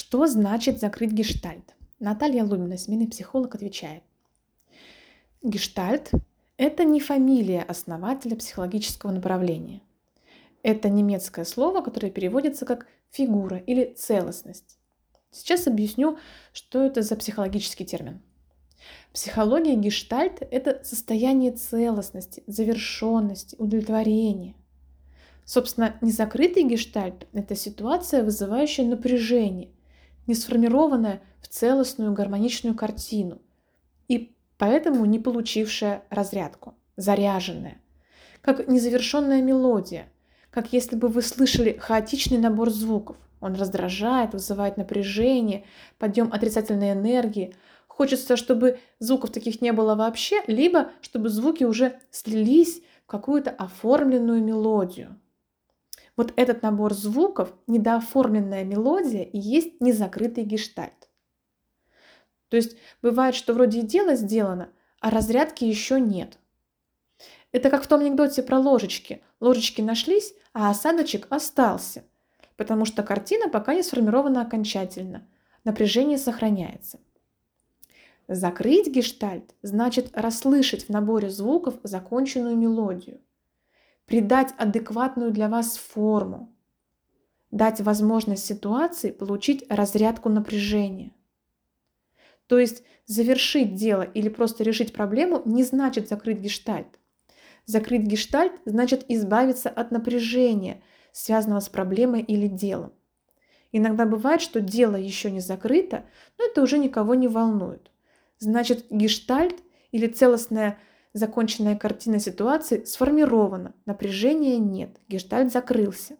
Что значит закрыть гештальт? Наталья Лумина, семейный психолог, отвечает. Гештальт – это не фамилия основателя психологического направления. Это немецкое слово, которое переводится как фигура или целостность. Сейчас объясню, что это за психологический термин. Психология гештальт – это состояние целостности, завершенности, удовлетворения. Собственно, незакрытый гештальт – это ситуация, вызывающая напряжение, не сформированная в целостную гармоничную картину и поэтому не получившая разрядку, заряженная, как незавершенная мелодия, как если бы вы слышали хаотичный набор звуков. Он раздражает, вызывает напряжение, подъем отрицательной энергии. Хочется, чтобы звуков таких не было вообще, либо чтобы звуки уже слились в какую-то оформленную мелодию. Вот этот набор звуков, недооформленная мелодия, и есть незакрытый гештальт. То есть бывает, что вроде и дело сделано, а разрядки еще нет. Это как в том анекдоте про ложечки. Ложечки нашлись, а осадочек остался, потому что картина пока не сформирована окончательно. Напряжение сохраняется. Закрыть гештальт значит расслышать в наборе звуков законченную мелодию придать адекватную для вас форму, дать возможность ситуации получить разрядку напряжения. То есть завершить дело или просто решить проблему не значит закрыть гештальт. Закрыть гештальт значит избавиться от напряжения, связанного с проблемой или делом. Иногда бывает, что дело еще не закрыто, но это уже никого не волнует. Значит, гештальт или целостная Законченная картина ситуации сформирована, напряжения нет, гештальт закрылся.